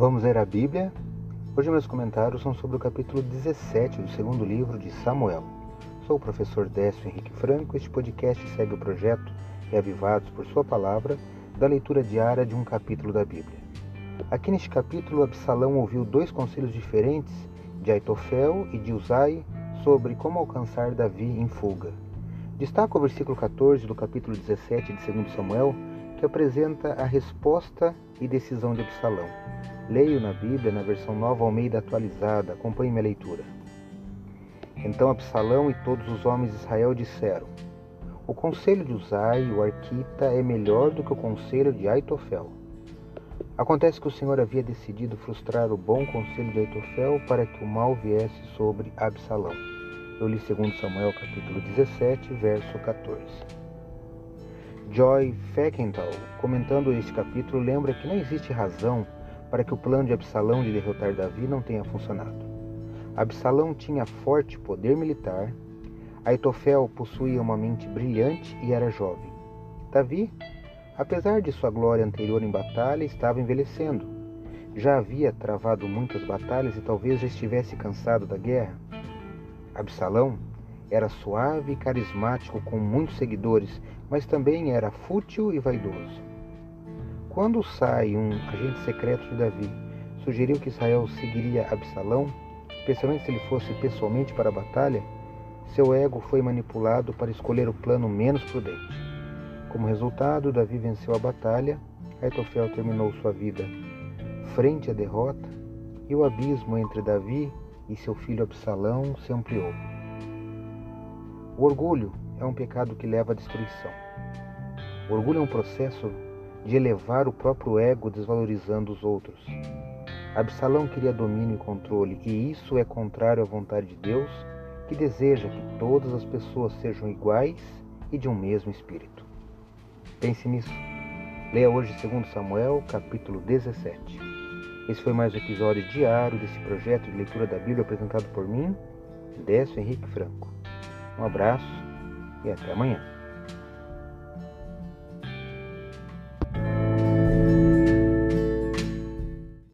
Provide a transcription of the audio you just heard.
Vamos ler a Bíblia? Hoje meus comentários são sobre o capítulo 17 do segundo livro de Samuel. Sou o professor Décio Henrique Franco. Este podcast segue o projeto Reavivados por Sua Palavra, da leitura diária de um capítulo da Bíblia. Aqui neste capítulo, Absalão ouviu dois conselhos diferentes de Aitofel e de Uzai sobre como alcançar Davi em fuga. Destaca o versículo 14 do capítulo 17 de 2 Samuel, que apresenta a resposta e decisão de Absalão. Leio na Bíblia, na versão nova Almeida atualizada. Acompanhe minha leitura. Então Absalão e todos os homens de Israel disseram: O conselho de Uzai, o arquita, é melhor do que o conselho de Aitofel. Acontece que o Senhor havia decidido frustrar o bom conselho de Aitofel para que o mal viesse sobre Absalão. Eu li 2 Samuel capítulo 17, verso 14. Joy Feckenthal, comentando este capítulo, lembra que não existe razão para que o plano de Absalão de derrotar Davi não tenha funcionado. Absalão tinha forte poder militar, Aitofel possuía uma mente brilhante e era jovem. Davi, apesar de sua glória anterior em batalha, estava envelhecendo. Já havia travado muitas batalhas e talvez já estivesse cansado da guerra. Absalão era suave e carismático com muitos seguidores, mas também era fútil e vaidoso. Quando sai um agente secreto de Davi sugeriu que Israel seguiria Absalão, especialmente se ele fosse pessoalmente para a batalha, seu ego foi manipulado para escolher o plano menos prudente. Como resultado, Davi venceu a batalha, Aitofel terminou sua vida frente à derrota e o abismo entre Davi e seu filho Absalão se ampliou. O orgulho é um pecado que leva à destruição. O orgulho é um processo de elevar o próprio ego desvalorizando os outros. Absalão queria domínio e controle, e isso é contrário à vontade de Deus, que deseja que todas as pessoas sejam iguais e de um mesmo espírito. Pense nisso. Leia hoje 2 Samuel, capítulo 17. Esse foi mais um episódio diário desse projeto de leitura da Bíblia apresentado por mim, Décio Henrique Franco. Um abraço e até amanhã.